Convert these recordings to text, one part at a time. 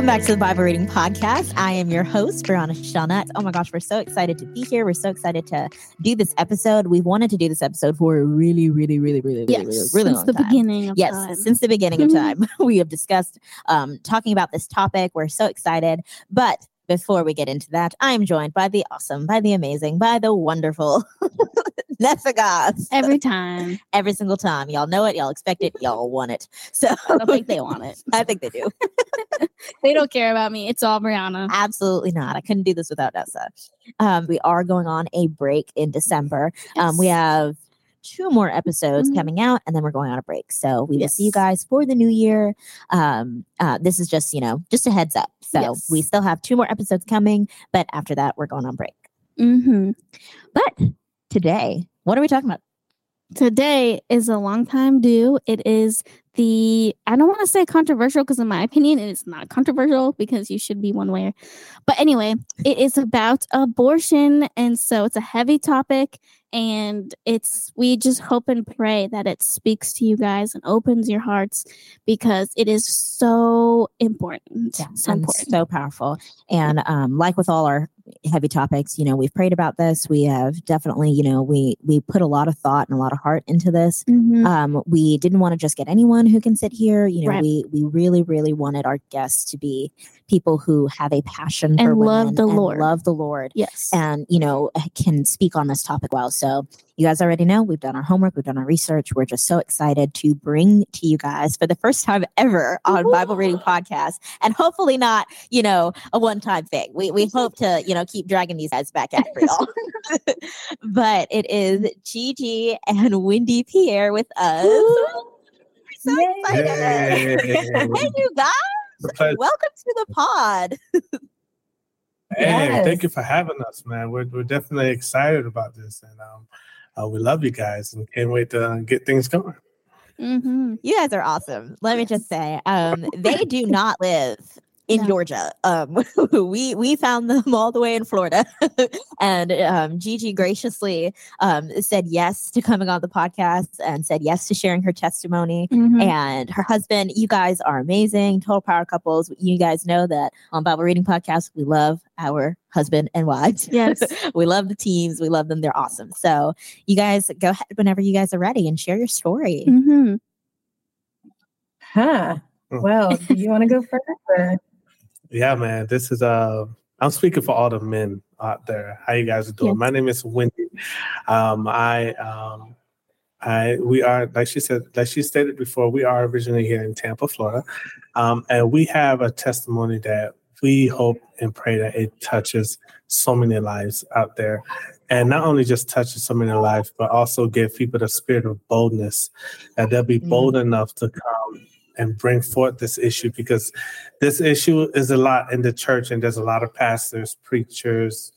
Welcome back to the Bible Reading Podcast. I am your host, Brieanna Shawnette. Oh my gosh, we're so excited to be here. We're so excited to do this episode. We've wanted to do this episode for a really, really, really, really, yes, really, really, really since the time. beginning of yes, time. since the beginning of time, we have discussed um, talking about this topic. We're so excited. But before we get into that, I am joined by the awesome, by the amazing, by the wonderful Nessa Goss. Every time. Every single time. Y'all know it. Y'all expect it. Y'all want it. So I don't think they want it. I think they do. They don't care about me. It's all Brieanna. Absolutely not. I couldn't do this without Nessa. Um, we are going on a break in December. Um, we have two more episodes Mhm. coming out, and then we're going on a break. So we will see you guys for the new year. Um, uh, this is just you know just a heads up. So Yes. we still have two more episodes coming, but after that we're going on break. hmm But today, what are we talking about? Today is a long time due. It is the, I don't want to say controversial because, in my opinion, it is not controversial because you should be one way. But anyway, it is about abortion. And so it's a heavy topic. And it's, we just hope and pray that it speaks to you guys and opens your hearts because it is so important. so important. so powerful. And um, like with all our heavy topics, you know, we've prayed about this. We have definitely, you know, we we put a lot of thought and a lot of heart into this. Mhm. Um, we didn't want to just get anyone who can sit here. You know, Right. we we really, really wanted our guests to be people who have a passion for And love women the Lord. love the Lord, yes. and you know can speak on this topic well. So you guys already know we've done our homework, we've done our research. We're just so excited to bring to you guys for the first time ever on Bible Reading Podcast, and hopefully not, you know, a one-time thing. We we hope to, you know, keep dragging these guys back at for y'all. but it is Gigi and Wendy Pierre with us. We're so excited. hey, you guys. Welcome to the pod. Hey, Yes. thank you for having us, man. We're, we're definitely excited about this, and um, uh, we love you guys, and can't wait to get things going. hmm You guys are awesome. Let me just say, um, they do not live in No. Georgia. Um, we we found them all the way in Florida, and um, Gigi graciously um, said yes to coming on the podcast and said yes to sharing her testimony. Mhm. And her husband, you guys are amazing, total power couples. You guys know that on Bible Reading Podcast, we love our husband and wives. Yes. we love the teams. We love them. They're awesome. So you guys go ahead whenever you guys are ready and share your story. hmm Huh. Mm. Well, do you want to go first? Or? Yeah, man. This is uh, I'm speaking for all the men out there. How you guys are doing? Yes. My name is Wendy. Um, I um, I we are like she said, like she stated before, we are originally here in Tampa, Florida, um, and we have a testimony that we hope and pray that it touches so many lives out there, and not only just touches so many lives, but also give people the spirit of boldness that they'll be bold enough to come and bring forth this issue because this issue is a lot in the church, and there's a lot of pastors, preachers,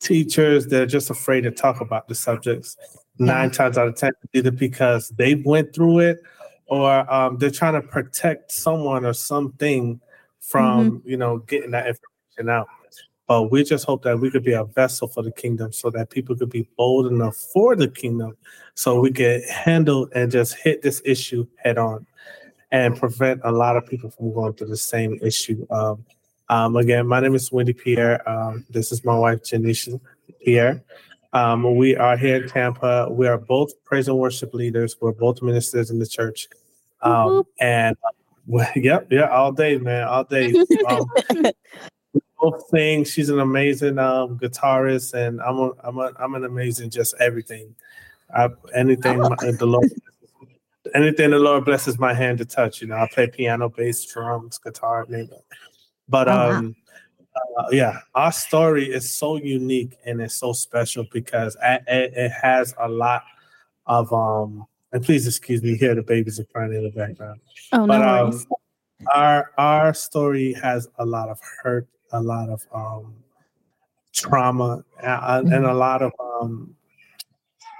teachers that are just afraid to talk about the subjects. Nine times out of ten, either because they went through it or um, they're trying to protect someone or something from you know getting that information out. But we just hope that we could be a vessel for the kingdom, so that people could be bold enough for the kingdom, so we could handle and just hit this issue head on, and prevent a lot of people from going through the same issue. Um, um, again, my name is Wendy Pierre. Um, this is my wife, Janisha Pierre. Um, we are here in Tampa. We are both praise and worship leaders. We're both ministers in the church. Um, and well, yep, yeah, all day, man, all day. Um, we both sing. She's an amazing um, guitarist, and I'm a, I'm a, I'm an amazing just everything. I, anything Oh. the Lord, anything the Lord blesses my hand to touch. You know, I play piano, bass, drums, guitar, it. But Oh, wow. um, uh, yeah, our story is so unique and it's so special because a- it has a lot of um. And please excuse me, here the babies are crying in the background Oh, no but worries. um, our our story has a lot of hurt, a lot of um, trauma, and, and a lot of um,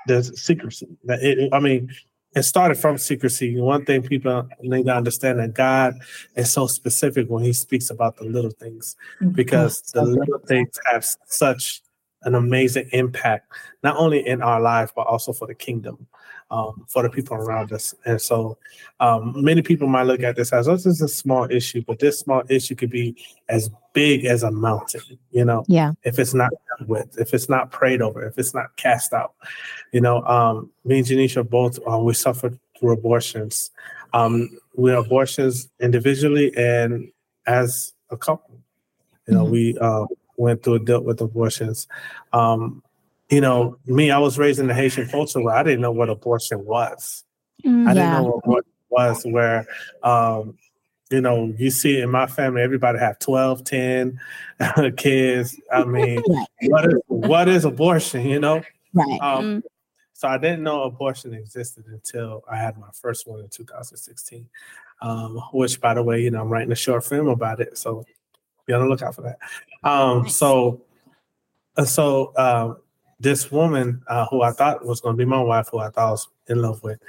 the secrecy. That it, I mean, it started from secrecy. One thing people need to understand that God is so specific when He speaks about the little things, mm-hmm. because the little things have such an amazing impact, not only in our life, but also for the kingdom, um, for the people around us. And so um, many people might look at this as, oh, this is a small issue, but this small issue could be as big as a mountain, you know, Yeah. if it's not dealt with, if it's not prayed over, if it's not cast out. You know, um, me and Janisha both, uh, we suffered through abortions. Um, we abortions individually and as a couple. You know, Mhm. we uh, went through dealt with abortions. Um, you know, me, I was raised in the Haitian culture where I didn't know what abortion was. Mm, I didn't know what, what was where um, you know, you see in my family, everybody have 12, 10 kids. I mean, Right. what is what is abortion, you know? Right. Um, Mm. so I didn't know abortion existed until I had my first one in 2016. Um, which, by the way, you know, I'm writing a short film about it, so be on the lookout for that. Um, So, uh, so uh, this woman uh, who I thought was going to be my wife, who I thought I was in love with,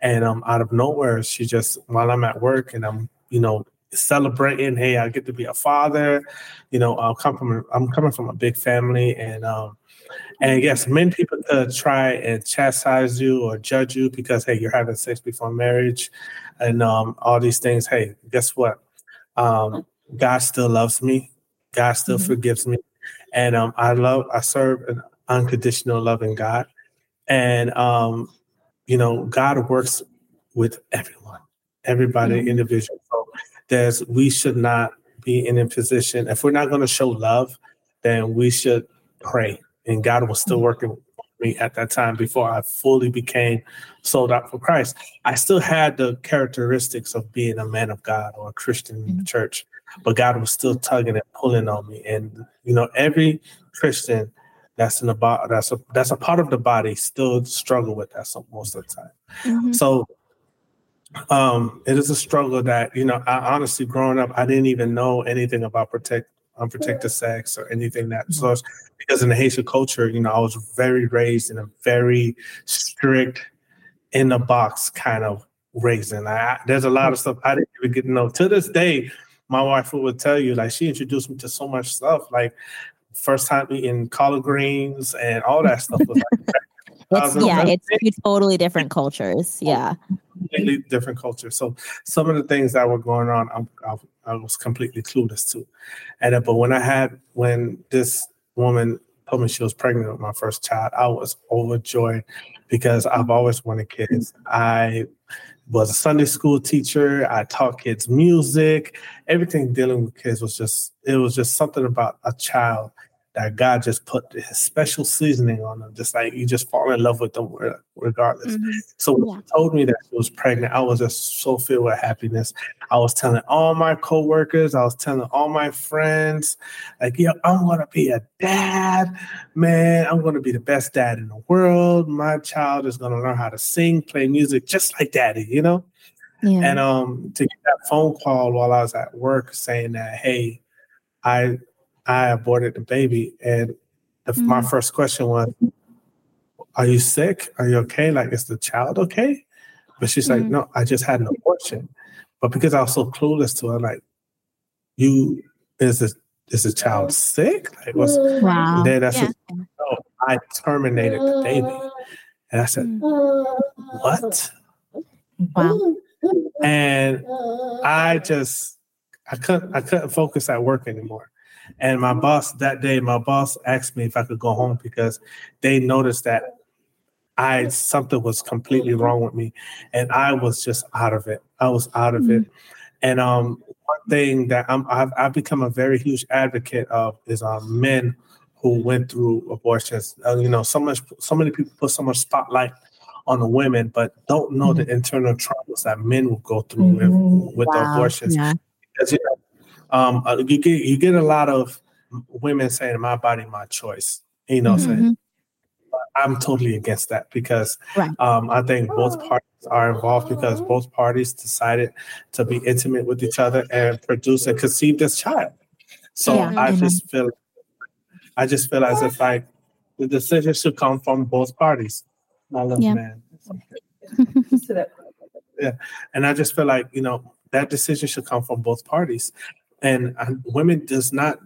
and um, out of nowhere, she just while I'm at work and I'm, you know, celebrating, hey, I get to be a father. You know, I'm coming from I'm coming from a big family, and um, and yes, many people could try and chastise you or judge you because hey, you're having sex before marriage, and um, all these things. Hey, guess what? Um, God still loves me. God still Mhm. forgives me, and um, I love. I serve an unconditional loving God, and um, you know, God works with everyone, everybody Mhm. individual. So there's we should not be in a position if we're not going to show love, then we should pray and God was still working with me at that time before I fully became sold out for Christ. I still had the characteristics of being a man of God or a Christian in the church, but God was still tugging and pulling on me. And you know, every Christian that's in the body that's a that's a part of the body still struggle with that some, most of the time. Mhm. So um it is a struggle that you know I honestly growing up I didn't even know anything about protect unprotected sex or anything that so because in the Haitian culture, you know, I was very raised in a very strict in the box kind of raising. I, there's a lot of stuff I didn't even get to know. To this day, my wife would tell you like she introduced me to so much stuff like first time eating collard greens and all that stuff was like It's, was yeah, it's two totally different cultures. Oh, yeah. completely different culture. So some of the things that were going on, I'm, I, I was completely clueless to. And uh, but when I had when this woman told me she was pregnant with my first child, I was overjoyed because I've always wanted kids. I was a Sunday school teacher. I taught kids music. Everything dealing with kids was just it was just something about a child that God just put his special seasoning on them. Just like you just fall in love with them re- regardless. Mhm. So when Yeah. she told me that she was pregnant, I was just so filled with happiness. I was telling all my coworkers, I was telling all my friends, like, yo, I'm gonna be a dad, man. I'm gonna be the best dad in the world. My child is gonna learn how to sing, play music, just like daddy, you know. Yeah. And um, to get that phone call while I was at work saying that, hey, I I aborted the baby, and the, my Mhm. first question was, "Are you sick? Are you okay? Like, is the child okay?" But she's like, Mhm. "No, I just had an abortion." But because I was so clueless to her, like, "You is the is the child sick? Like, what's?" wow. Then that's Yeah. what- no, I terminated the baby, and I said, Mm. "What?" Wow. and I just I couldn't I couldn't focus at work anymore. And my boss that day, my boss asked me if I could go home because they noticed that I something was completely wrong with me, and I was just out of it. I was out of it. And um, one thing that I'm I've, I've become a very huge advocate of is um men who went through abortions. Uh, you know, so much so many people put so much spotlight on the women, but don't know the internal troubles that men will go through with, with the Wow. abortions Yeah. because you know, um, uh, you get you get a lot of women saying "my body, my choice." You know, what I'm saying. I'm totally against that because Right. um, I think both parties are involved because both parties decided to be intimate with each other and produce and conceive this child. So Yeah, I amen. just feel, I just feel as if like the decision should come from both parties. I love Yeah. man. So that- and I just feel like you know that decision should come from both parties. And uh, women does not.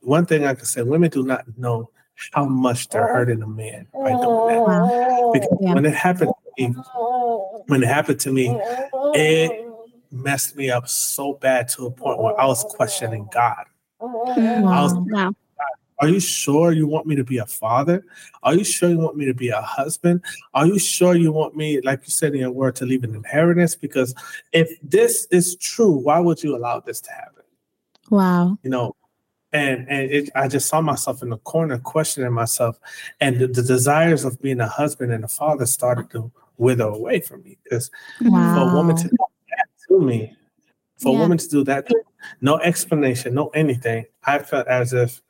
One thing I can say, women do not know how much they're hurting a man by doing that. Because Yeah. when it happened to me, when it happened to me, it messed me up so bad to a point where I was questioning God. I was Wow. Wow. Are you sure you want me to be a father? Are you sure you want me to be a husband? Are you sure you want me, like you said in your word, to leave an inheritance? Because if this is true, why would you allow this to happen? Wow. You know, and and it, I just saw myself in the corner questioning myself, and the, the desires of being a husband and a father started to wither away from me. Because Wow. for a woman to do that to me, for Yeah. a woman to do that, no explanation, no anything, I felt as if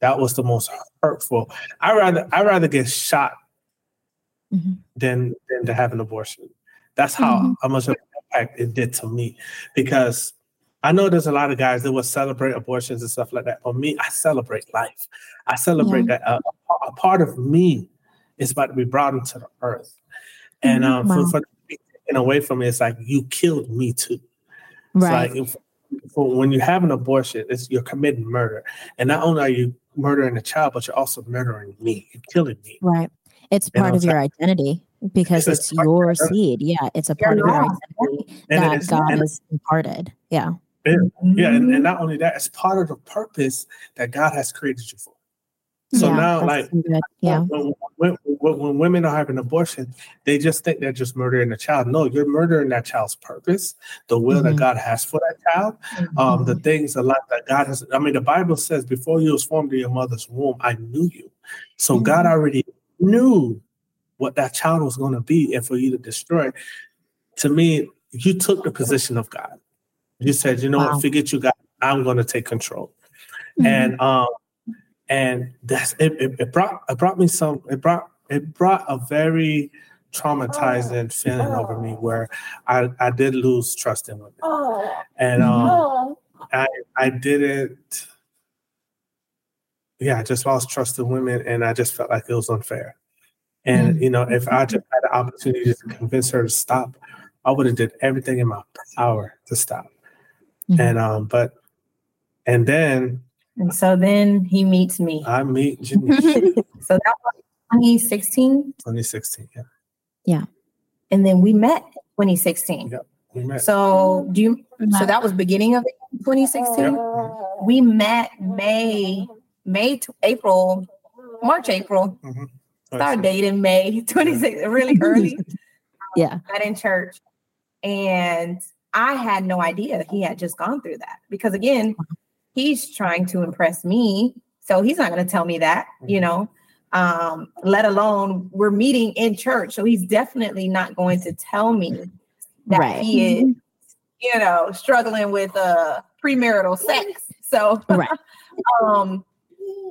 that was the most hurtful. I rather I rather get shot Mhm. than than to have an abortion. That's how, Mhm. how much of an impact it did to me. Because I know there's a lot of guys that will celebrate abortions and stuff like that. For me, I celebrate life. I celebrate that uh, a, part of me is about to be brought into the earth. And um, Wow. for, for to be taken away from me, it's like you killed me too. It's Right. like if, for when you have an abortion, it's you're committing murder, and not only are you murdering a child, but you're also murdering me. You're killing me. Right. It's You part know, of your identity because It's it's your your- seed. Yeah. It's a part of your identity And that God has imparted. Yeah. Yeah, and, Mm-hmm. and not only that, it's part of the purpose that God has created you for. So yeah, now, like. Yeah. when, when, when, women are having abortion, they just think they're just murdering a child. No, you're murdering that child's purpose, the will that Mhm. God has for that child, um, the things a lot that God has. I mean, the Bible says, "Before you was formed in your mother's womb, I knew you." So God already knew what that child was going to be, and for you to destroy. it. To me, you took the position of God. You said, "You know Wow. what? Forget you, God. I'm going to take control." Mhm. and um and that's it, it, it brought it brought me some it brought it brought a very traumatizing feeling over me where I, I did lose trust in women and um I I didn't yeah I just lost trust in women and I just felt like it was unfair and you know if I just had the opportunity to convince her to stop I would have did everything in my power to stop Mhm. and um but and then And so then he meets me. I meet Jimmy So that was 2016. 2016. Yeah, Yeah. And then we met 2016. Yeah. we met. So do you so that was beginning of 2016? We met May, May to April, March, April. Mhm. Started dating May 26, really early. Yeah. met in church and I had no idea he had just gone through that because again, he's trying to impress me. So he's not going to tell me that, you know, um, let alone we're meeting in church. So he's definitely not going to tell me that Right. he is, you know, struggling with uh premarital sex. So Right. um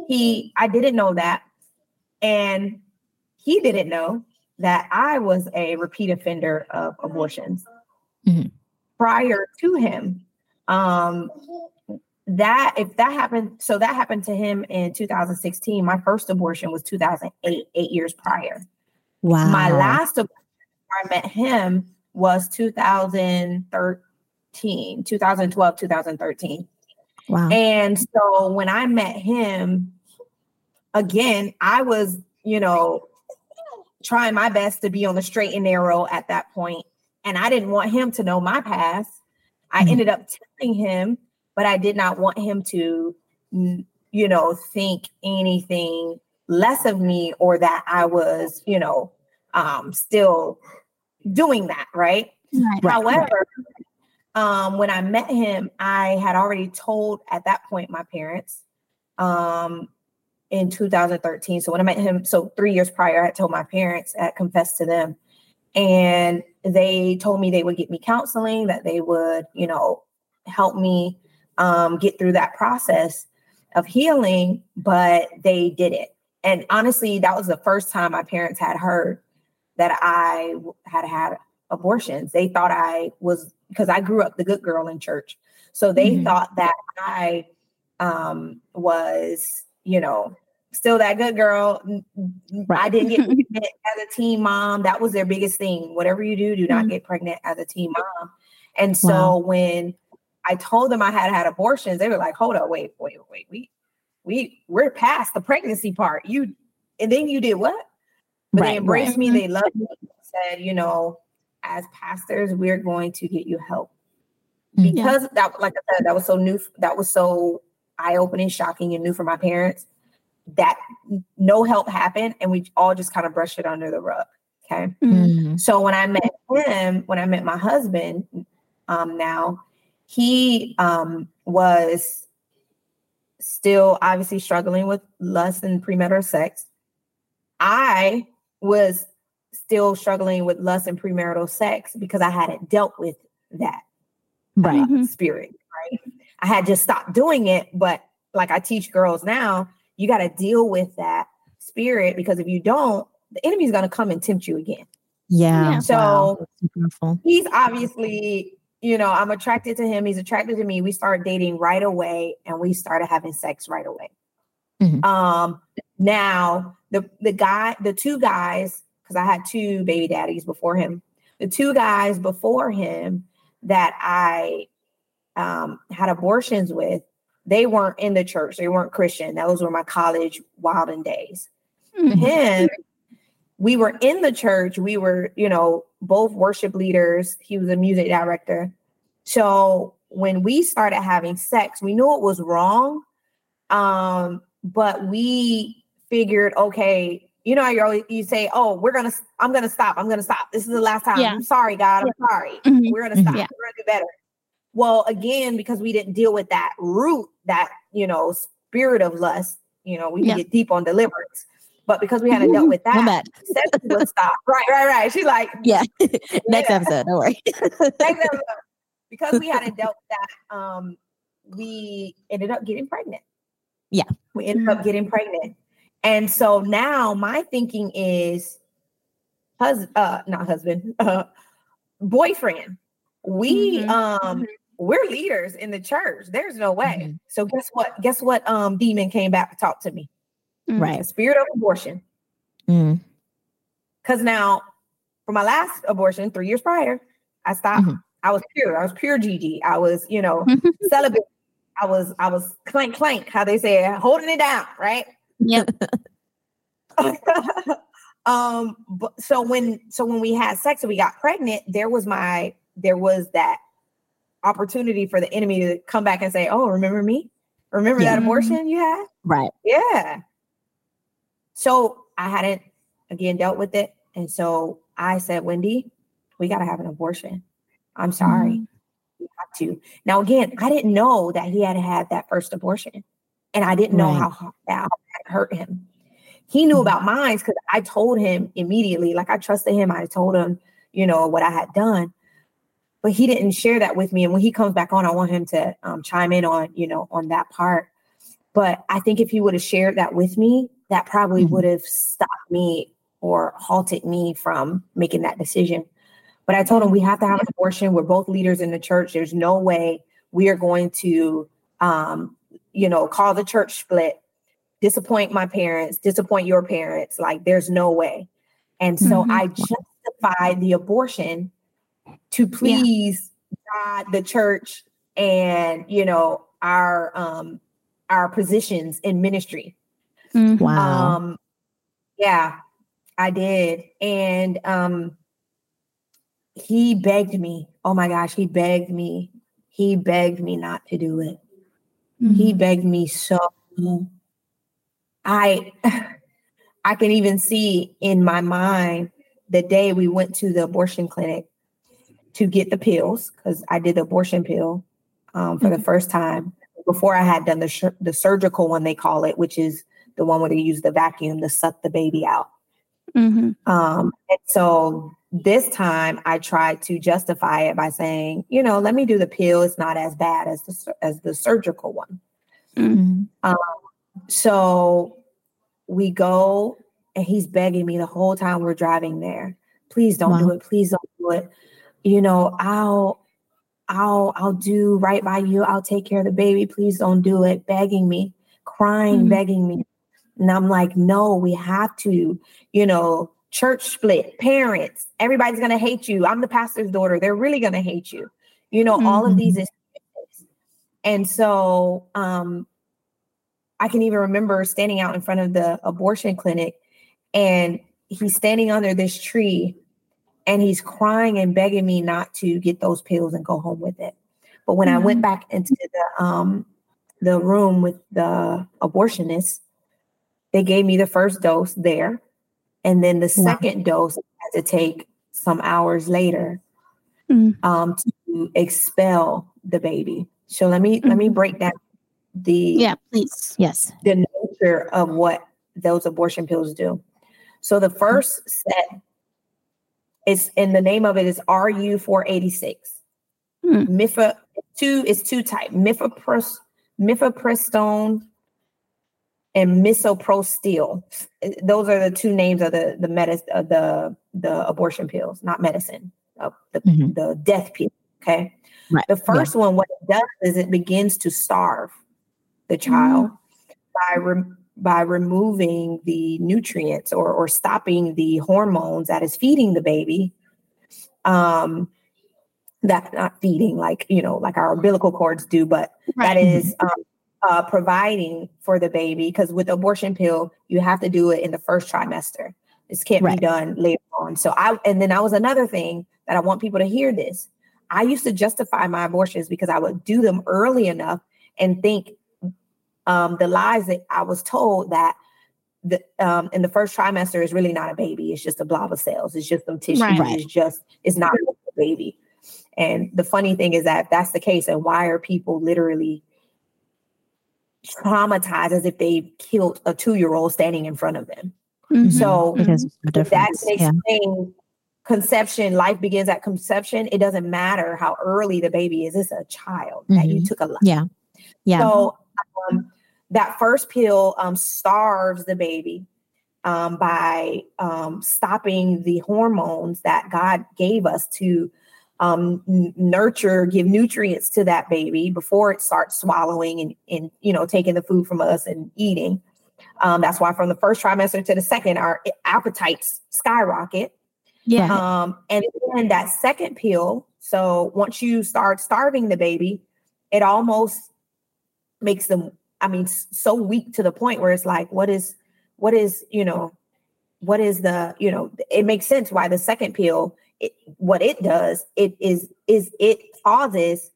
he I didn't know that. And he didn't know that I was a repeat offender of abortions Mhm. Prior to him. Um, that if that happened, so that happened to him in 2016. My first abortion was 2008, eight years prior. Wow. My last abortion I met him was 2013, 2012, 2013. Wow. And so when I met him, again, I was, you know, trying my best to be on the straight and narrow at that point, And I didn't want him to know my past. I Mhm. ended up telling him, but I did not want him to, you know, think anything less of me or that I was, you know, um, still doing that. Right. Right. Right, However, um, when I met him, I had already told at that point my parents um, in 2013. So when I met him, so three years prior, I told my parents, I confessed to them, and they told me they would get me counseling, that they would, you know, help me um, get through that process of healing, but they didn't. And honestly, that was the first time my parents had heard that I had had abortions. They thought I was because I grew up the good girl in church. So they Mhm. thought that I um was, you know, still that good girl. I didn't get pregnant as a teen mom. That was their biggest thing. Whatever you do, do not Mhm. get pregnant as a teen mom. And so Wow. when I told them I had had abortions, they were like, hold up, wait, wait, wait, we we we're past the pregnancy part. You and then you did what? But Right, they embraced right. me, they loved me, said, you know, as pastors, we're going to get you help. Mhm. Because that, like I said, that was so new, that was so eye-opening, shocking, and new for my parents. That no help happened, and we all just kind of brushed it under the rug. Okay. Mm. So when I met him, when I met my husband, um, now he um was still obviously struggling with lust and premarital sex. I was still struggling with lust and premarital sex because I hadn't dealt with that Right. uh, spirit, right? I had just stopped doing it, but like I teach girls now, you got to deal with that spirit because if you don't, the enemy's going to come and tempt you again. Yeah. Yeah. So wow. He's obviously, you know, I'm attracted to him. He's attracted to me. We start dating right away and we started having sex right away. Mhm. Um, now the the guy, the two guys, because I had two baby daddies before him, the two guys before him that I um had abortions with, they weren't in the church, they weren't Christian. Those were my college wilding days. Mhm. him we were in the church. We were you know both worship leaders. He was a music director. So when we started having sex we knew it was wrong um but we figured okay you know you always you say oh we're gonna i'm gonna stop. I'm gonna stop. This is the last time. Yeah. i'm sorry god. I'm sorry. Mhm. we're gonna stop. Yeah. we're gonna do better well again because we didn't deal with that root that you know spirit of lust you know we Yeah. get deep on deliverance but because we hadn't dealt with My that bad. sex would stop right right right she's like Yeah. Next Yeah. episode. Don't worry. Thank them. because we hadn't dealt with that um we ended up getting pregnant Yeah. we ended up getting pregnant and so now my thinking is husband, uh not husband uh boyfriend we Mhm. um we're leaders in the church there's no way Mhm. so guess what guess what um demon came back to talk to me Mhm. the Right. spirit of abortion Mm. because now for my last abortion three years prior i stopped Mhm. i was pure i was pure gg i was you know celibate i was i was clank clank how they say it, holding it down right Yep. um but so when so when we had sex and we got pregnant there was my there was that opportunity for the enemy to come back and say oh remember me remember Yeah. that abortion you had Right. yeah so i hadn't again dealt with it and so i said wendy we got to have an abortion i'm sorry we have to now again i didn't know that he had had that first abortion and i didn't know Right. how hard that hurt him he knew Mhm. about mine because I told him immediately, like I trusted him. I told him, you know, what I had done, but he didn't share that with me. And when he comes back on, I want him to um, chime in on, you know, on that part. But I think if he would have shared that with me, that probably Mhm. would have stopped me or halted me from making that decision. But I told him we have to have an abortion. We're both leaders in the church. There's no way we are going to, um, you know, call the church split disappoint my parents, disappoint your parents. Like there's no way. And so Mhm. I justified the abortion to please God, the church, and you know, our um our positions in ministry. Mhm. Wow. Um yeah, I did. And um he begged me. Oh my gosh, he begged me. He begged me not to do it. He begged me so I I can even see in my mind the day we went to the abortion clinic to get the pills because I did the abortion pill um, for the first time before I had done the sh- the surgical one they call it, which is the one where they use the vacuum to suck the baby out. Mhm. Um, and so this time I tried to justify it by saying, you know, let me do the pill. It's not as bad as the sur- as the surgical one. Mhm. So we go and he's begging me the whole time we're driving there. Please don't do it. Please don't do it. You know, I'll I'll I'll do right by you. I'll take care of the baby. Please don't do it. Begging me, crying, Mhm. begging me. And I'm like, no, we have to, you know, church split, parents, everybody's gonna hate you. I'm the pastor's daughter. They're really gonna hate you. You know, all of these excuses. And so um I can even remember standing out in front of the abortion clinic and he's standing under this tree and he's crying and begging me not to get those pills and go home with it. But when mm-hmm. I went mm-hmm. back into the um the room with the abortionist, they gave me the first dose there. And then the second dose I had to take some hours later mm-hmm. um, to expel the baby. So let me mm-hmm. let me mm-hmm. break down the yeah, please. Yes. The nature of what those abortion pills do. So the first set is in the name of it is RU 486. Hmm. Mifa two is two type mifeprist, mifepristone and misoprostol. Those are the two names of the the medicine of the the abortion pills, not medicine, uh, the mm-hmm. the death pill. Okay. Right. The first yeah. one, what it does is it begins to starve the child mm-hmm. by re- by removing the nutrients or or stopping the hormones that is feeding the baby. Um, that not feeding like you know like our umbilical cords do, but right. that is um, uh, providing for the baby because with abortion pill you have to do it in the first trimester. This can't right. be done later on. So I and then that was another thing that I want people to hear this. I used to justify my abortions because I would do them early enough and think um, the lies that I was told that the um, in the first trimester is really not a baby. It's just a blob of cells. It's just some tissue. Right. It's just it's not a baby. And the funny thing is that that's the case. And why are people literally traumatized as if they killed a two year old standing in front of them? Mm-hmm. So that's explain conception. Life begins at conception. It doesn't matter how early the baby is. It's a child mm-hmm. that you mm-hmm. took a life. Yeah. Yeah. So um, that first pill um, starves the baby um, by um, stopping the hormones that God gave us to um, n- nurture, give nutrients to that baby before it starts swallowing and, and you know taking the food from us and eating. Um, that's why from the first trimester to the second, our appetites skyrocket. Yeah. Um, and then that second pill. So once you start starving the baby, it almost makes them I mean, so weak to the point where it's like, what is, what is, you know, what is the, you know, it makes sense why the second pill, it, what it does, it is, is it causes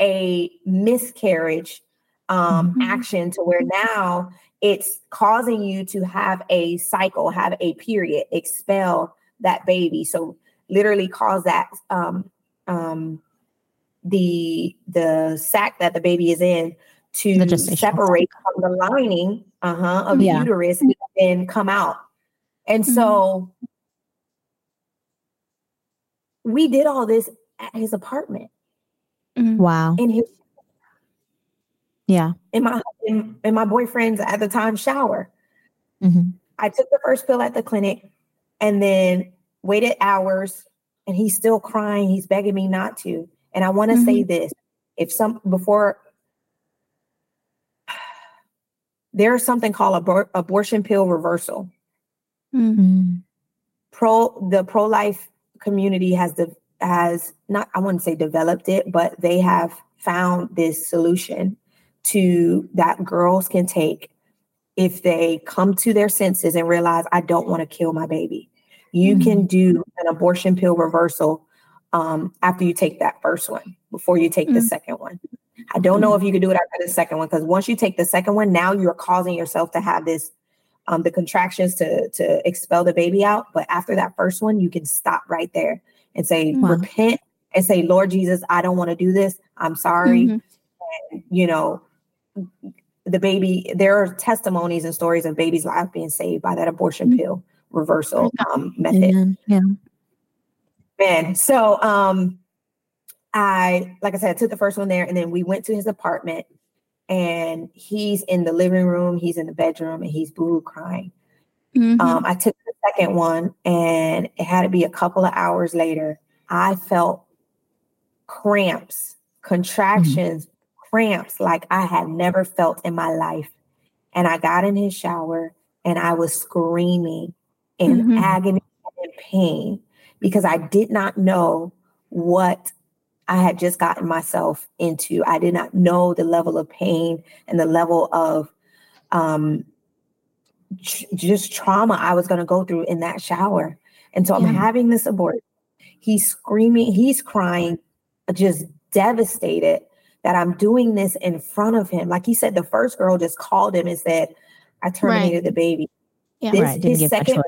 a miscarriage um, mm-hmm. action to where now it's causing you to have a cycle, have a period, expel that baby. So literally cause that um, um, the the sac that the baby is in to separate from the lining uh-huh, of yeah. the uterus and come out. And mm-hmm. so we did all this at his apartment. Mm-hmm. Wow. In his yeah. In my in, in my boyfriend's at the time shower. Mm-hmm. I took the first pill at the clinic and then waited hours and he's still crying. He's begging me not to. And I want to say mm-hmm. this. If some before there's something called abor- abortion pill reversal. Mm-hmm. Pro the pro life community has the has not I wouldn't say developed it, but they have found this solution to that girls can take if they come to their senses and realize I don't want to kill my baby. You mm-hmm. can do an abortion pill reversal um, after you take that first one before you take mm-hmm. the second one. I don't know if you could do it after the second one because once you take the second one, now you're causing yourself to have this um, the contractions to to expel the baby out. But after that first one, you can stop right there and say wow. repent and say, Lord Jesus, I don't want to do this. I'm sorry. Mm-hmm. And, you know, the baby. There are testimonies and stories of babies' lives being saved by that abortion mm-hmm. pill reversal um, method. Yeah. Man, so um, I, like I said, I took the first one there and then we went to his apartment and he's in the living room, he's in the bedroom, and he's boo crying. Mm-hmm. Um, I took the second one and it had to be a couple of hours later. I felt cramps, contractions, mm-hmm. cramps like I had never felt in my life. And I got in his shower and I was screaming in mm-hmm. agony and pain because I did not know what I had just gotten myself into. I did not know the level of pain and the level of um tr- just trauma I was going to go through in that shower. And so I'm having this abort. He's screaming, he's crying, just devastated that I'm doing this in front of him. Like he said, the first girl just called him and said, I terminated the baby. Yeah. This- right. Didn't his second-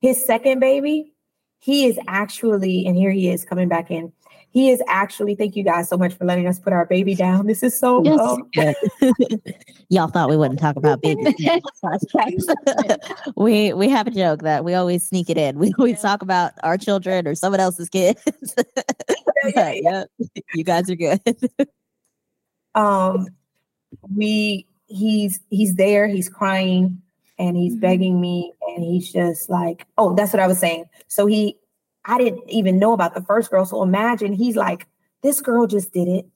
His second baby, he is actually, and here he is coming back in. He is actually, thank you guys so much for letting us put our baby down. This is so Yes. um, Y'all thought we wouldn't talk about babies. we we have a joke that we always sneak it in. We always talk about our children or someone else's kids. But, yeah, you guys are good. um we he's he's there he's crying and he's Mhm. begging me and he's just like oh that's what i was saying so he i didn't even know about the first girl so imagine he's like this girl just did it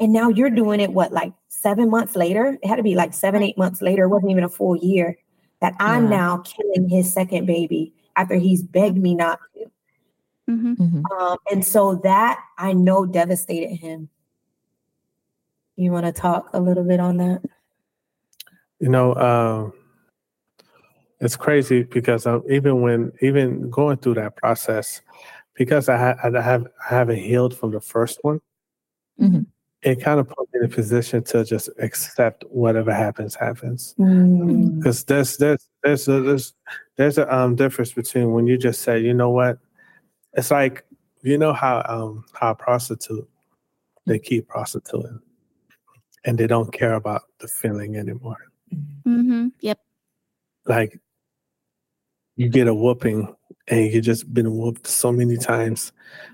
and now you're doing it what like seven months later it had to be like seven eight months later it wasn't even a full year that i'm Yeah. now killing his second baby after he's begged me not to hmm Mhm. um, and so that I know devastated him. You want to talk a little bit on that? You know, um, it's crazy because um, even when even going through that process, because I, ha- I have I haven't healed from the first one, Mhm. it kind of put me in a position to just accept whatever happens happens. Mm, Because there's there's there's a, there's there's a um, difference between when you just say, you know what, it's like you know how um how a prostitute they keep prostituting, and they don't care about the feeling anymore. hmm Yep. like you get a whooping and you just been whooped so many times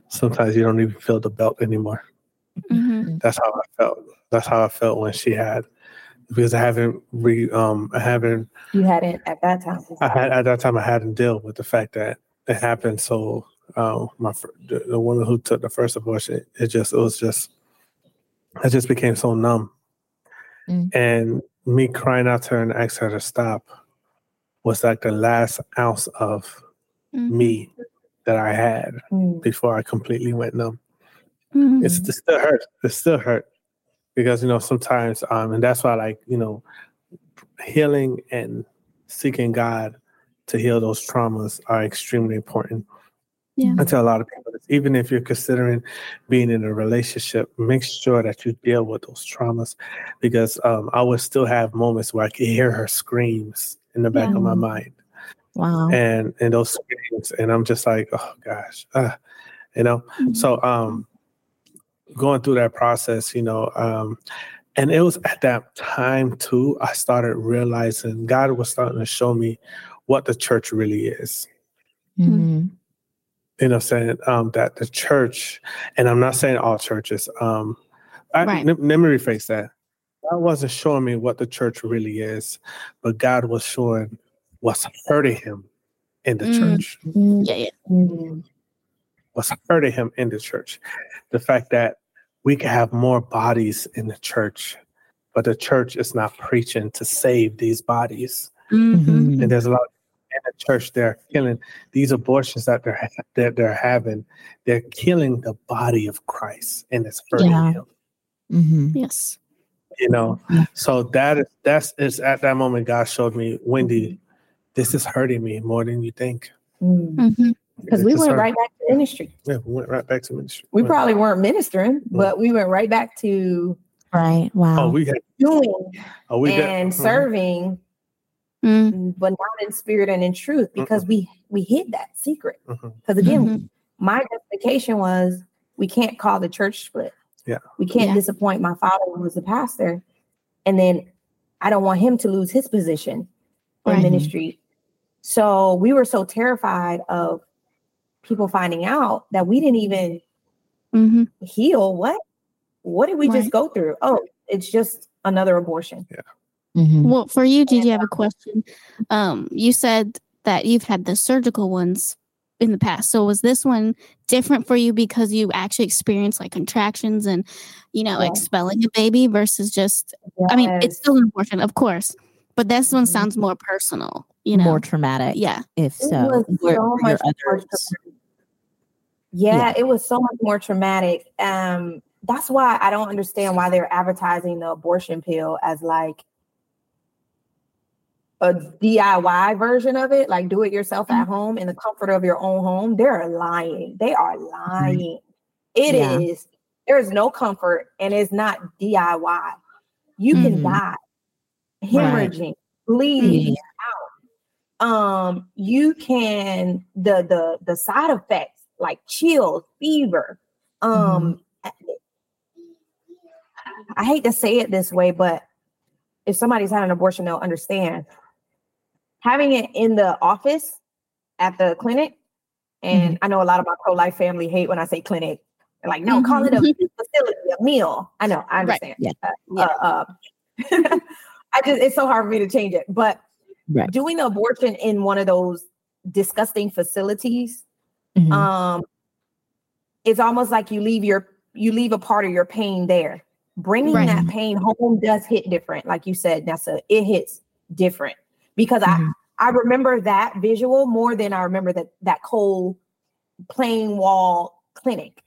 sometimes you don't even feel the belt anymore. Hmm that's how i felt. That's how i felt when she had because i haven't re um i haven't you hadn't at that time. i had at that time i hadn't dealt with the fact that it happened. So um my the, the woman who took the first abortion it just it was just i just became so numb. Mm. and me crying out to her and asking her to stop was like the last ounce of Mhm. me that I had Mm, before I completely went numb. Mhm. It's it still hurts. It still hurt because you know sometimes, um, and that's why like you know, healing and seeking God to heal those traumas are extremely important. Yeah. I tell a lot of people this, even if you're considering being in a relationship, make sure that you deal with those traumas because um, I would still have moments where I could hear her screams in the back of my mind Wow. and and those screams and i'm just like oh gosh ah, you know Mhm. so um going through that process you know um and it was at that time too i started realizing god was starting to show me what the church really is Mhm. you know saying um that the church and i'm not saying all churches um I, Right. let, let me rephrase that god wasn't showing me what the church really is but god was showing what's hurting him in the Mm. church mm, Yeah. Yeah. mm, what's hurting him in the church. The fact that we can have more bodies in the church, but the church is not preaching to save these bodies. Mhm. Mhm. And there's a lot in the church they're killing these abortions that they're ha- that they're having. They're killing the body of Christ, and it's hurting Yeah. him. Mhm. Yes. You know, so that is that's is at that moment God showed me, Wendy, this is hurting me more than you think. mm. hmm Because we went hurting. right back to ministry. Yeah, we went right back to ministry. We Went- probably weren't ministering, but we went right back to Right. Wow. oh we had doing oh we got and mhm. serving, Mm-hmm. but not in spirit and in truth because we we hid that secret. Mhm. Because again, Mhm. my justification was we can't call the church split. Yeah. We can't Yeah. disappoint my father who was a pastor. And then I don't want him to lose his position in Right. ministry. So we were so terrified of people finding out that we didn't even hmm heal. What? What did we Right. just go through? Oh, it's just another abortion. Mhm. Well, for you, did you have a question. Um, you said that you've had the surgical ones in the past. So was this one different for you because you actually experienced like contractions and, you know, Yeah. expelling a baby versus just I mean, it's Yes. still important, of course, but this one Mhm. sounds more personal, you know. More traumatic. yeah. If It so, was Were- so were your much more others- traumatic. Yeah, it was so much more traumatic. Um, that's why I don't understand why they're advertising the abortion pill as like a DIY version of it, like do it yourself at home in the comfort of your own home, they're lying. They are lying. It Yeah. is. There is no comfort and it's not DIY. You can Mhm. die, hemorrhaging, bleeding out. Um, you can the the the side effects like chills, fever. Um, I hate to say it this way, but if somebody's had an abortion, they'll understand. Having it in the office at the clinic, and I know a lot of my pro-life family hate when I say clinic. They're like, no, call it a facility, a mill. I know, I Right. understand. Yeah. Uh, Yeah. uh, uh, I just it's so hard for me to change it. But Right. doing the abortion in one of those disgusting facilities, Mhm. um, it's almost like you leave your you leave a part of your pain there. Bringing Right. that pain home does hit different, like you said, Nessa. It hits different because Mhm. I I remember that visual more than I remember that that cold plain wall clinic.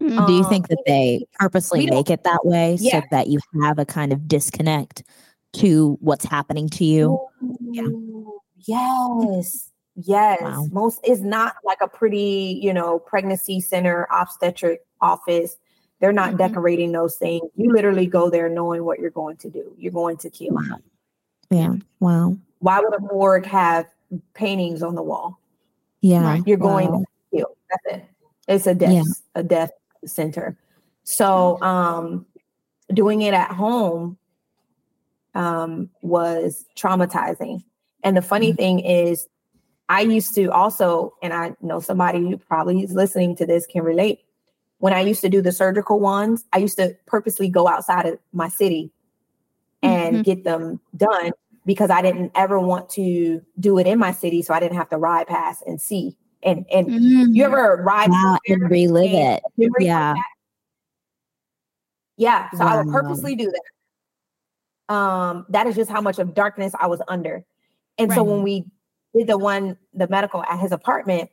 Mhm. Do you Um, think that they purposely make it that way Yeah. so that you have a kind of disconnect to what's happening to you? Yeah. Yes. Yes. Wow. Most is not like a pretty, you know, pregnancy center, obstetric office. They're not Mhm. decorating those things. You literally go there knowing what you're going to do. You're going to kill. Wow. Yeah. Wow. Why would a morgue have paintings on the wall? Yeah. Right. You're going Wow. to kill. That's it. It's a death, Yeah. a death center. So um doing it at home um was traumatizing. And the funny Mhm. thing is I used to also, and I know somebody who probably is listening to this can relate. When I used to do the surgical ones, I used to purposely go outside of my city and Mhm. get them done because I didn't ever want to do it in my city, so I didn't have to ride past and see. And and Mm. you ever ride Wow. And relive and it. Yeah. Yeah, so I would purposely do that. Um, that is just how much of darkness I was under. And so when we did the one, the medical at his apartment,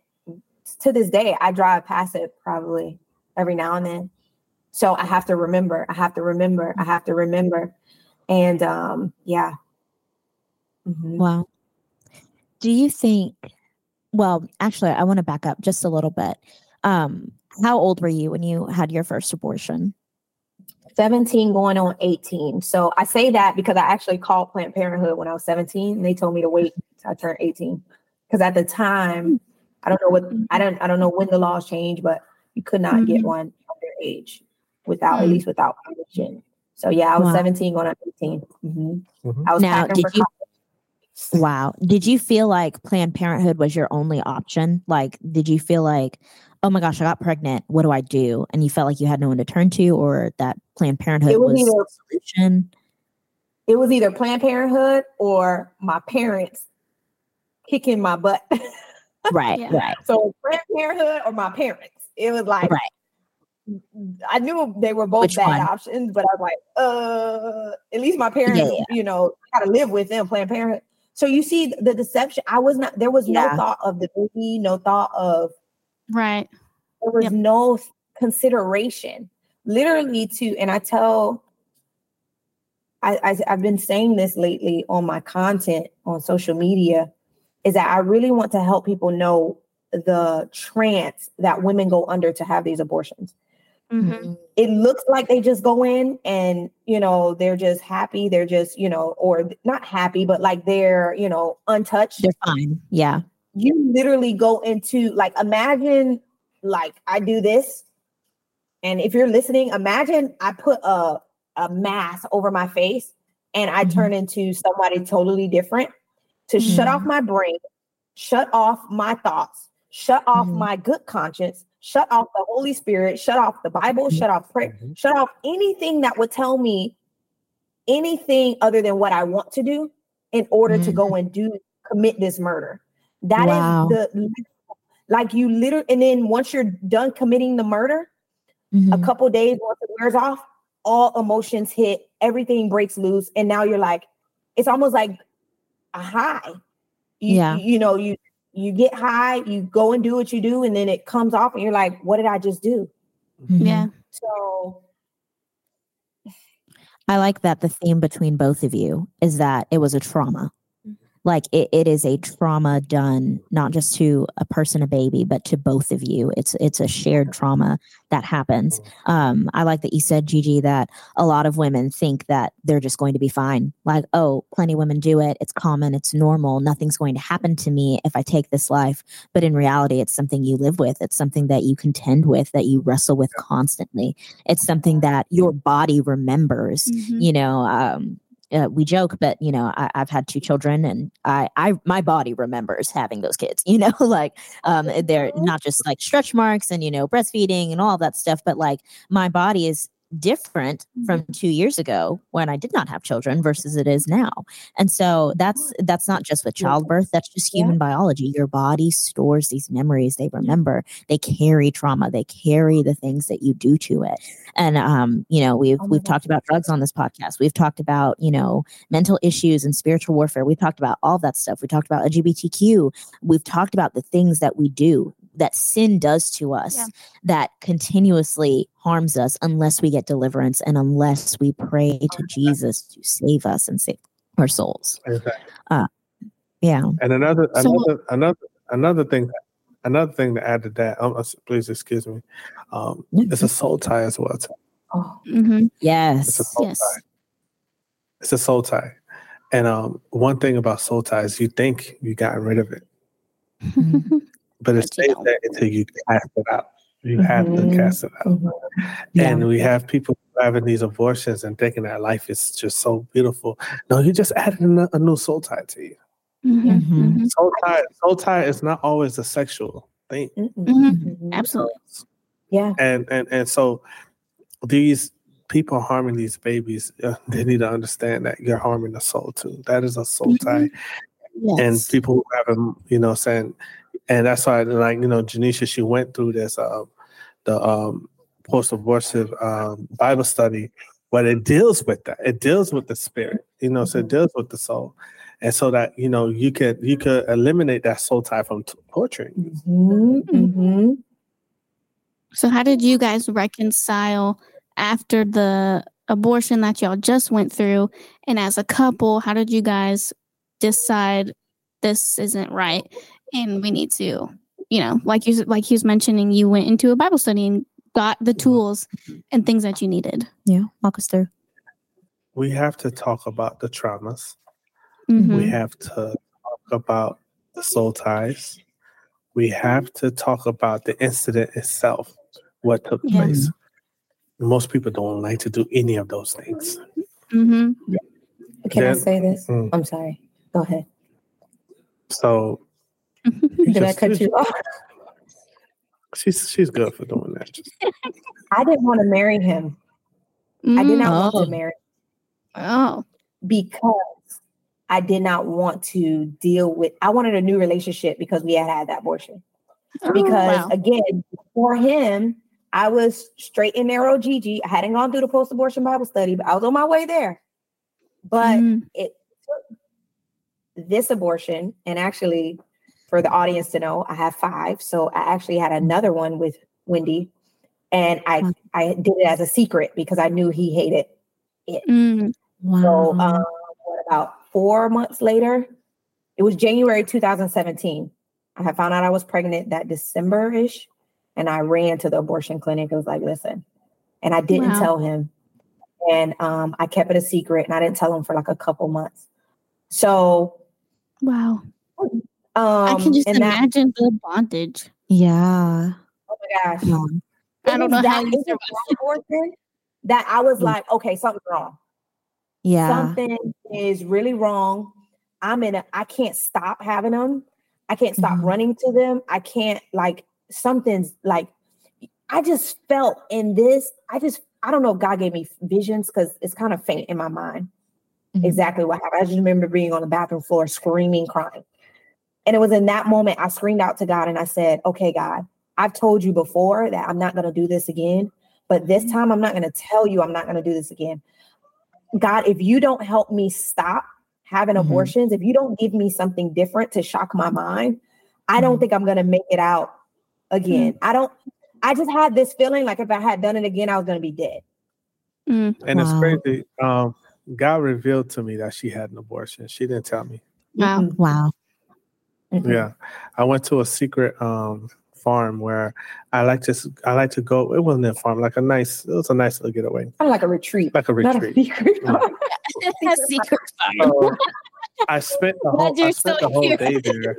to this day, I drive past it probably every now and then. So I have to remember, I have to remember, I have to remember. And um, yeah. Mhm. Wow. Do you think, well, actually, I want to back up just a little bit. Um, how old were you when you had your first abortion? 17 going on 18. So I say that because I actually called Planned Parenthood when I was 17 and they told me to wait till I turned 18. Because at the time, I don't know what I don't I don't know when the laws changed, but you could not get Mhm. one underage without at Mm. least without permission. So yeah, I was Wow. 17 going on 18. Mhm. Mhm. I was Now, packing did for you- college. Wow. Did you feel like Planned Parenthood was your only option? Like, did you feel like, oh my gosh, I got pregnant. What do I do? And you felt like you had no one to turn to, or that Planned Parenthood It was was either the solution? it was either Planned Parenthood or my parents kicking my butt. Right. Yeah. Right. So Planned Parenthood or my parents. It was like Right. I knew they were both Which bad one? options, but I was like, uh, at least my parents, Yeah. you know, got to live with them, Planned Parenthood. So you see the deception. I was not. There was Yeah. no thought of the baby, no thought of. Right. There was Yep. no consideration. Literally, to and I tell. I, I I've been saying this lately on my content on social media, is that I really want to help people know the trance that women go under to have these abortions Mhm. It looks like they just go in and you know they're just happy they're just you know or not happy but like they're you know untouched They're fine. Yeah. you literally go into like imagine like i do this and if you're listening imagine i put a a mask over my face and i Mhm. turn into somebody totally different to shut off my brain shut off my thoughts shut off Mhm. my good conscience shut off the holy spirit shut off the bible Mhm. shut off prayer Mhm. shut off anything that would tell me anything other than what I want to do in order to go and do commit this murder. That is Wow. the like you literally and then once you're done committing the murder, a Mhm. couple days once it wears off, all emotions hit, everything breaks loose, and now you're like, it's almost like a high. You, Yeah. you know, you you get high, you go and do what you do, and then it comes off, and you're like, what did I just do? Mhm. Yeah. So I like that the theme between both of you is that it was a trauma. Like it, it is a trauma done not just to a person a baby but to both of you. It's it's a shared trauma that happens. Um i like that you said gigi that a lot of women think that they're just going to be fine. Like oh plenty of women do it. It's common. It's normal. Nothing's going to happen to me if i take this life. But in reality it's something you live with. It's something that you contend with that you wrestle with constantly. It's something that your body remembers Mhm. you know um uh, we joke, but you know, I, I've had two children, and I, I, my body remembers having those kids. You know, like um, they're not just like stretch marks and you know, breastfeeding and all that stuff, but like my body is different from two years ago when I did not have children versus it is now. And so that's that's not just with childbirth, that's just human biology. Your body stores these memories, they remember, they carry trauma, they carry the things that you do to it. And um, you know, we've we've talked about drugs on this podcast. We've talked about, you know, mental issues and spiritual warfare. We've talked about all that stuff. We talked about LGBTQ. We've talked about the things that we do that sin does to us Yeah. that continuously harms us unless we get deliverance and unless we pray to Jesus to save us and save our souls. Exactly. Yeah. And another So- another another another thing another thing to add to that. Um, uh, please excuse me. Um, it's a soul tie as well. too. Oh, Mhm. Yes. soul Yes. tie. It's a soul tie. And um, one thing about soul ties, you think you gotten rid of it. but it But you stays don't. there until you cast it out. You have to Mhm. cast it out. mhm. Yeah. And we have people having these abortions and thinking that life is just so beautiful. No, you just added a, a new soul tie to you. Mhm. Mhm. Mhm. Soul tie, soul tie is not always a sexual thing. Absolutely. Yeah. And and and so these people harming these babies, uh, they need to understand that you're harming the soul too. That is a soul tie. and people who haven't, you know, saying, and that's why, like, you know, Janisha, she went through this, uh, the um, post-abortive um, Bible study, but it deals with that. It deals with the spirit, you know, so it deals with the soul, and so that you know you could you could eliminate that soul tie from t- torturing. you. Mhm. Mhm. So, how did you guys reconcile after the abortion that y'all just went through? And as a couple, how did you guys decide this isn't right and we need to, you know, like you like he was mentioning, you went into a Bible study and got the tools and things that you needed. Yeah. Walk us through. We have to talk about the traumas. Mhm. We have to talk about the soul ties. We have to talk about the incident itself, what took Yeah. place. Most people don't like to do any of those things. Mhm. Can I say this? Mm. I'm sorry. Go ahead. So you Did I just- cut you off? she's she's good for doing that. I didn't want to marry him. I did not want Oh. to marry Oh. because I did not want to deal with. I wanted a new relationship because we had had that abortion. Oh, Because wow. again, for him, I was straight and narrow Gigi. I hadn't gone through the post-abortion Bible study, but I was on my way there. But Mhm. it took this abortion, and actually, for the audience to know, I have five. So I actually had another one with Wendy, and I Wow. I did it as a secret because I knew he hated Mm. so, Wow. um, what about four months later? It was January 2017. I had found out I was pregnant that December ish, and I ran to the abortion clinic. I was like, listen, and I didn't Wow. tell him, and um, I kept it a secret, and I didn't tell him for like a couple months. So, Wow. Um, I can just and that, imagine the bondage. yeah. oh my gosh, Yeah. I don't know that, how you it was survived that that I was Mm. like, okay, something's wrong. Yeah. something is really wrong. I'm in a I can't stop having them. I can't stop Mhm. running to them. I can't like something's like I just felt in this. I just I don't know if God gave me visions because it's kind of faint in my mind Mhm. exactly what happened. I just remember being on the bathroom floor screaming, crying. And it was in that moment I screamed out to God and I said, Okay, God, I've told you before that I'm not gonna do this again, but this time I'm not gonna tell you I'm not gonna do this again. God, if you don't help me stop having Mhm. abortions, if you don't give me something different to shock my mind, I don't Mhm. think I'm going to make it out again. I don't, I just had this feeling like if I had done it again, I was going to be dead. Mm. And Wow. it's crazy. Um, God revealed to me that she had an abortion. She didn't tell me. Wow. Wow. Mm-mm. Yeah, I went to a secret um farm where I like to s- I like to go. It wasn't a farm, like a nice. It was a nice little getaway, Kind of like a retreat. like a Not a retreat. secret. Yeah. A secret So I spent the whole I spent still the whole here. day there.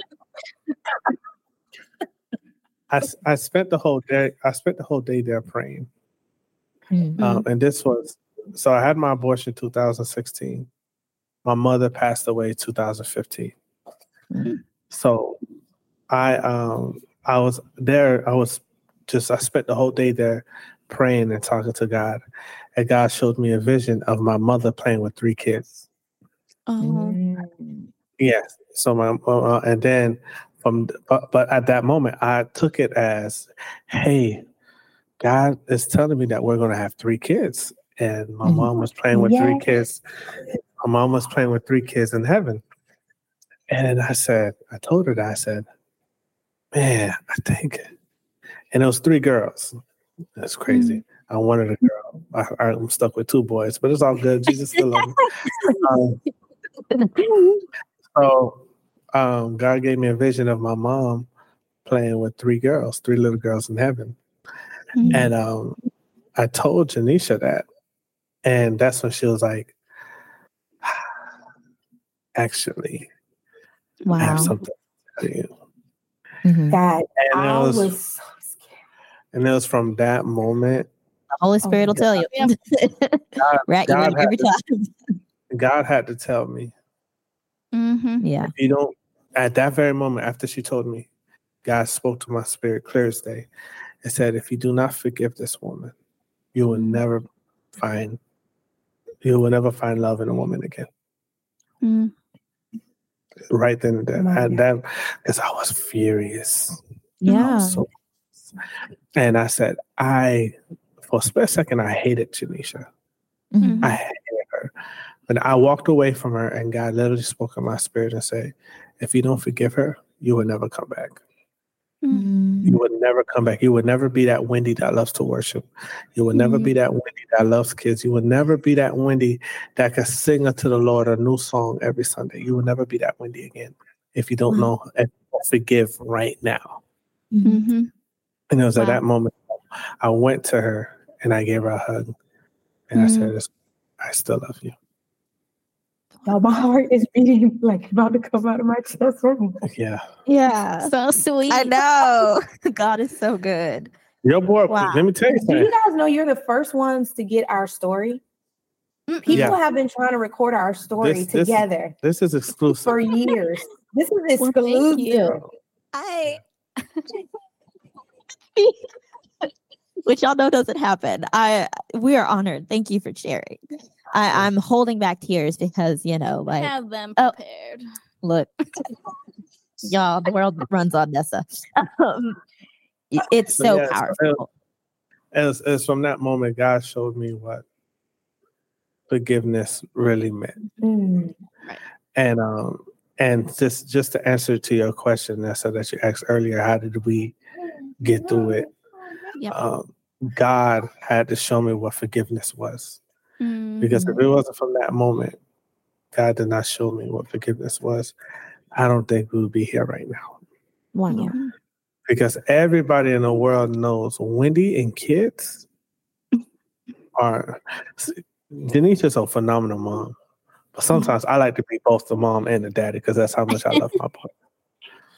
I, I spent the whole day I spent the whole day there praying. Mm. Um, and this was so I had my abortion 2016. My mother passed away 2015. Mhm. So I um I was there, I was just I spent the whole day there praying and talking to God. And God showed me a vision of my mother playing with three kids. Oh. Mm. Yes. So my uh, and then from but, but at that moment I took it as, hey, God is telling me that we're going to have three kids, and my Mhm. mom was playing with three kids. My mom was playing with three kids in heaven, and I said, I told her that I said, man, I think, and it was three girls. That's crazy. I wanted a girl. I, I'm stuck with two boys, but it's all good. Jesus still love me. Um, so um, God gave me a vision of my mom playing with three girls, three little girls in heaven. Mhm. And um, I told Janisha that. And that's when she was like, actually, Wow. have something to tell you. Mhm. God, And I was, was so scared. and it was from that moment, The Holy Spirit will tell you. right, you're God right every had time. God had to tell me, Mhm. Yeah. if you don't, at that very moment after she told me, God spoke to my spirit clear as day and said, if you do not forgive this woman, you will never find, you will never find love in a woman again. Mm. Right then and there. My And that, because I was furious. Yeah. so and I said, I, for a split second, I hated Janisha. Mhm. I hated her. And I walked away from her, and God literally spoke in my spirit and said, If you don't forgive her, you will never come back. Mm. You would never come back. You would never be that Wendy that loves to worship. You would never be that Wendy that loves kids. You would never be that Wendy that can sing unto the Lord a new song every Sunday. You will never be that Wendy again if you don't Wow. know and forgive right now. And it was at that moment I went to her and I gave her a hug. And I Mm. said, I still love you. Y'all, my heart is beating like about to come out of my chest. Yeah. Yeah. So sweet. I know. God is so good. Your boy, Wow. let me tell you Do something. you guys know you're the first ones to get our story? People Yeah. have been trying to record our story This- this- together This is exclusive. for years. This is Well, thank exclusive. you. I which y'all know doesn't happen. I we are honored. Thank you for sharing. I, I'm holding back tears because you know, like Have them Oh. prepared. look, y'all, the world runs on Nessa. Um, it's So, so yeah, so, powerful. as as from that moment, God showed me what forgiveness really meant. Mm. And um and just just to answer to your question, Nessa, that you asked earlier, how did we get through it? Yep. Um, God had to show me what forgiveness was. Mm. Because if it wasn't from that moment, God did not show me what forgiveness was. I don't think we would be here right now. Wow. Yeah. Because everybody in the world knows Wendy and kids are Denise is a phenomenal mom. But sometimes I like to be both the mom and the daddy because that's how much I love my boy.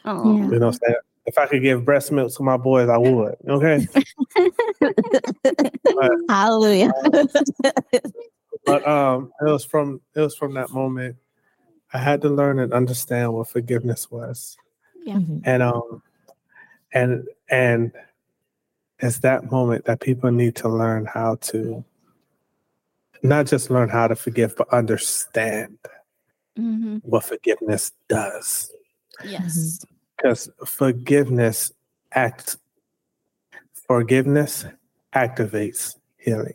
Oh. Yeah. You know what I'm saying? If I could give breast milk to my boys, I would. Okay. Hallelujah. But um it was from it was from that moment I had to learn and understand what forgiveness was. Mhm. And um and and it's that moment that people need to learn how to not just learn how to forgive, but understand hmm what forgiveness does. Yes. Because forgiveness acts forgiveness activates healing.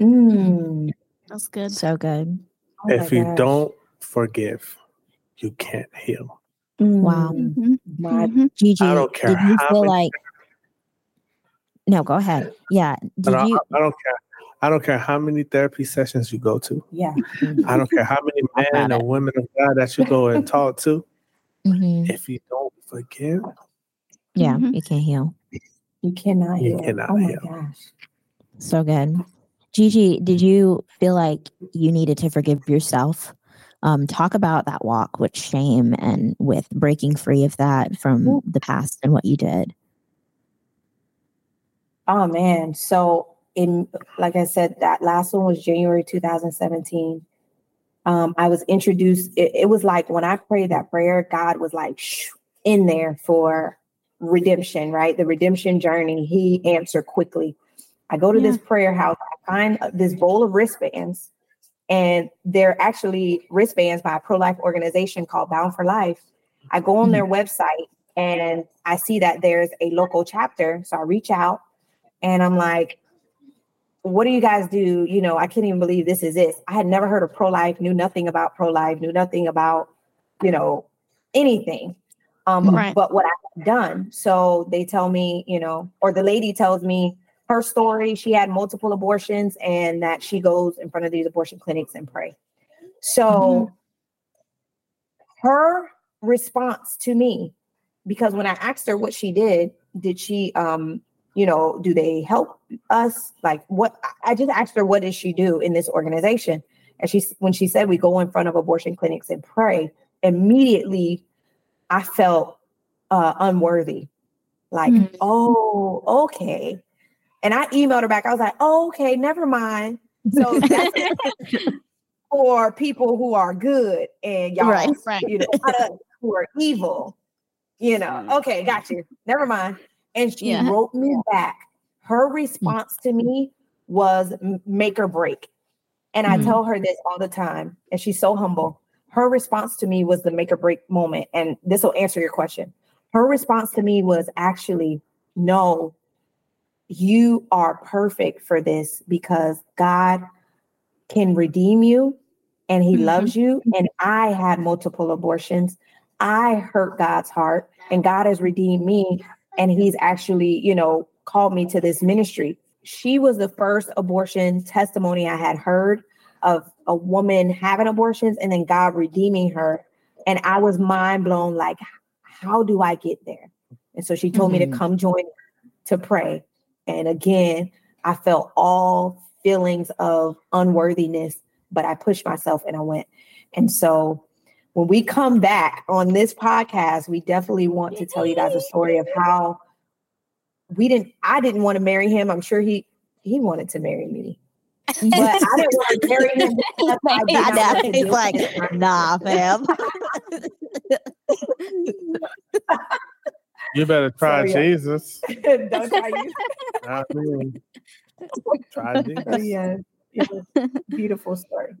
Mm. That's good. So good. Oh if you gosh. don't forgive, you can't heal. Wow. Mm. Mhm. My Mhm. Gigi, I don't care did you how feel many- like? No, go ahead. Yeah. Did And I, you? I don't care. I don't care how many therapy sessions you go to. Yeah. I don't care how many men or women of God that you go and talk to. Mhm. If you don't forgive, Yeah, Mhm. you can't heal. You cannot You heal. cannot oh my heal. gosh. So good. Gigi, did you feel like you needed to forgive yourself? Um, talk about that walk with shame and with breaking free of that from the past and what you did. Oh man. So in like I said, that last one was January 2017. Um, I was introduced, it, it was like when I prayed that prayer, God was like shh, in there for redemption, right? The redemption journey. He answered quickly. I go to this prayer house, I find uh, this bowl of wristbands, and they're actually wristbands by a pro-life organization called Bound for Life. I go on their website and I see that there's a local chapter. So I reach out and I'm like, what do you guys do? You know, I can't even believe this is it. I had never heard of pro life, knew nothing about pro life, knew nothing about, you know, anything. Um, Right. but what I've done. So they tell me, you know, or the lady tells me her story. She had multiple abortions and that she goes in front of these abortion clinics and pray. So her response to me, because when I asked her what she did, did she um you know, do they help us? Like what I just asked her, what does she do in this organization? And she when she said we go in front of abortion clinics and pray, immediately I felt uh unworthy. Like, Mhm. oh, okay. And I emailed her back. I was like, oh, okay, never mind. So that's for people who are good and y'all, Right, right. you know, who are evil. You know, okay, got you. Never mind. And she Yeah. wrote me back. Her response to me was make or break. And I Mhm. tell her this all the time, and she's so humble. Her response to me was the make or break moment. And this will answer your question. Her response to me was actually, no, you are perfect for this because God can redeem you and he Mhm. loves you. And I had multiple abortions. I hurt God's heart and God has redeemed me. And he's actually, you know, called me to this ministry. She was the first abortion testimony I had heard of a woman having abortions and then God redeeming her. And I was mind blown like, how do I get there? And so she told me Mhm. to come join to pray. And again, I felt all feelings of unworthiness, but I pushed myself and I went. And so when we come back on this podcast, we definitely want to tell you guys a story of how we didn't, I didn't want to marry him. I'm sure he he wanted to marry me. But I didn't want to marry him. because I did I not know. want to He's like, it. nah, fam. you better try So, yeah. Jesus. Don't try you. I mean, try So, Jesus. yeah, yeah, beautiful story.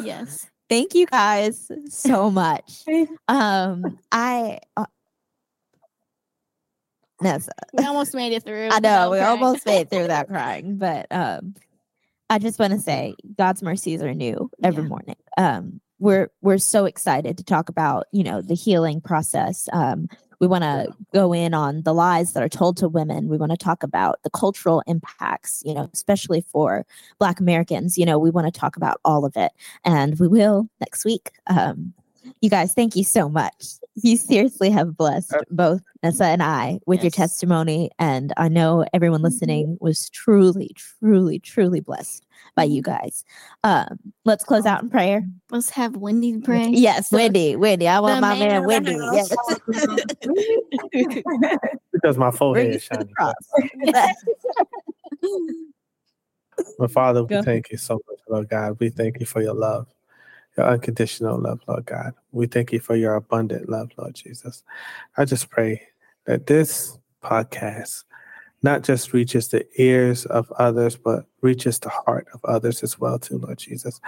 Yes. Thank you guys so much. Um, I uh, We almost made it through. I know we crying. almost made it through that crying, but um, I just want to say God's mercies are new every Yeah. morning. Um, we're we're so excited to talk about you know the healing process. Um, we want to go in on the lies that are told to women. We want to talk about the cultural impacts, you know, especially for Black Americans. You know, we want to talk about all of it, and we will next week. Um, you guys, thank you so much. You seriously have blessed Uh, both Nessa and I with your testimony. And I know everyone listening was truly, truly, truly blessed by you guys. Um, let's close out in prayer. Let's have Wendy pray. Yes, The- Wendy, Wendy. I want the my man man Wendy. Yes. Because my forehead is to the shiny. cross. But Father, we Go. thank you so much, Lord God. We thank you for your love, your unconditional love, Lord God. We thank you for your abundant love, Lord Jesus. I just pray that this podcast not just reaches the ears of others, but reaches the heart of others as well, too, Lord Jesus.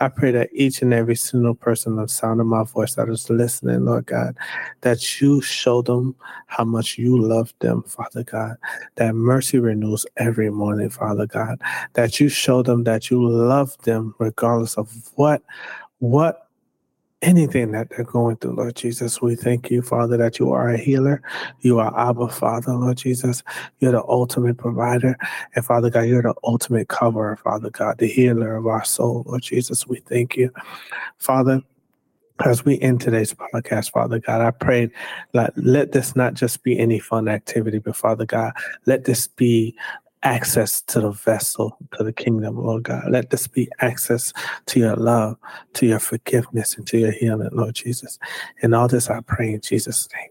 I pray that each and every single person on sound of my voice that is listening, Lord God, that you show them how much you love them, Father God, that mercy renews every morning, Father God, that you show them that you love them regardless of what what anything that they're going through, Lord Jesus. We thank you, Father, that you are a healer. You are Abba, Father, Lord Jesus. You're the ultimate provider. And Father God, you're the ultimate coverer, Father God, the healer of our soul, Lord Jesus. We thank you. Father, as we end today's podcast, Father God, I pray that let this not just be any fun activity, but Father God, let this be access to the vessel, to the kingdom, Lord God. Let this be access to your love, to your forgiveness, and to your healing, Lord Jesus. And all this I pray in Jesus' name.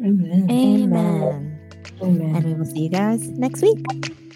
Amen. Amen. Amen. Amen. And we will see you guys next week.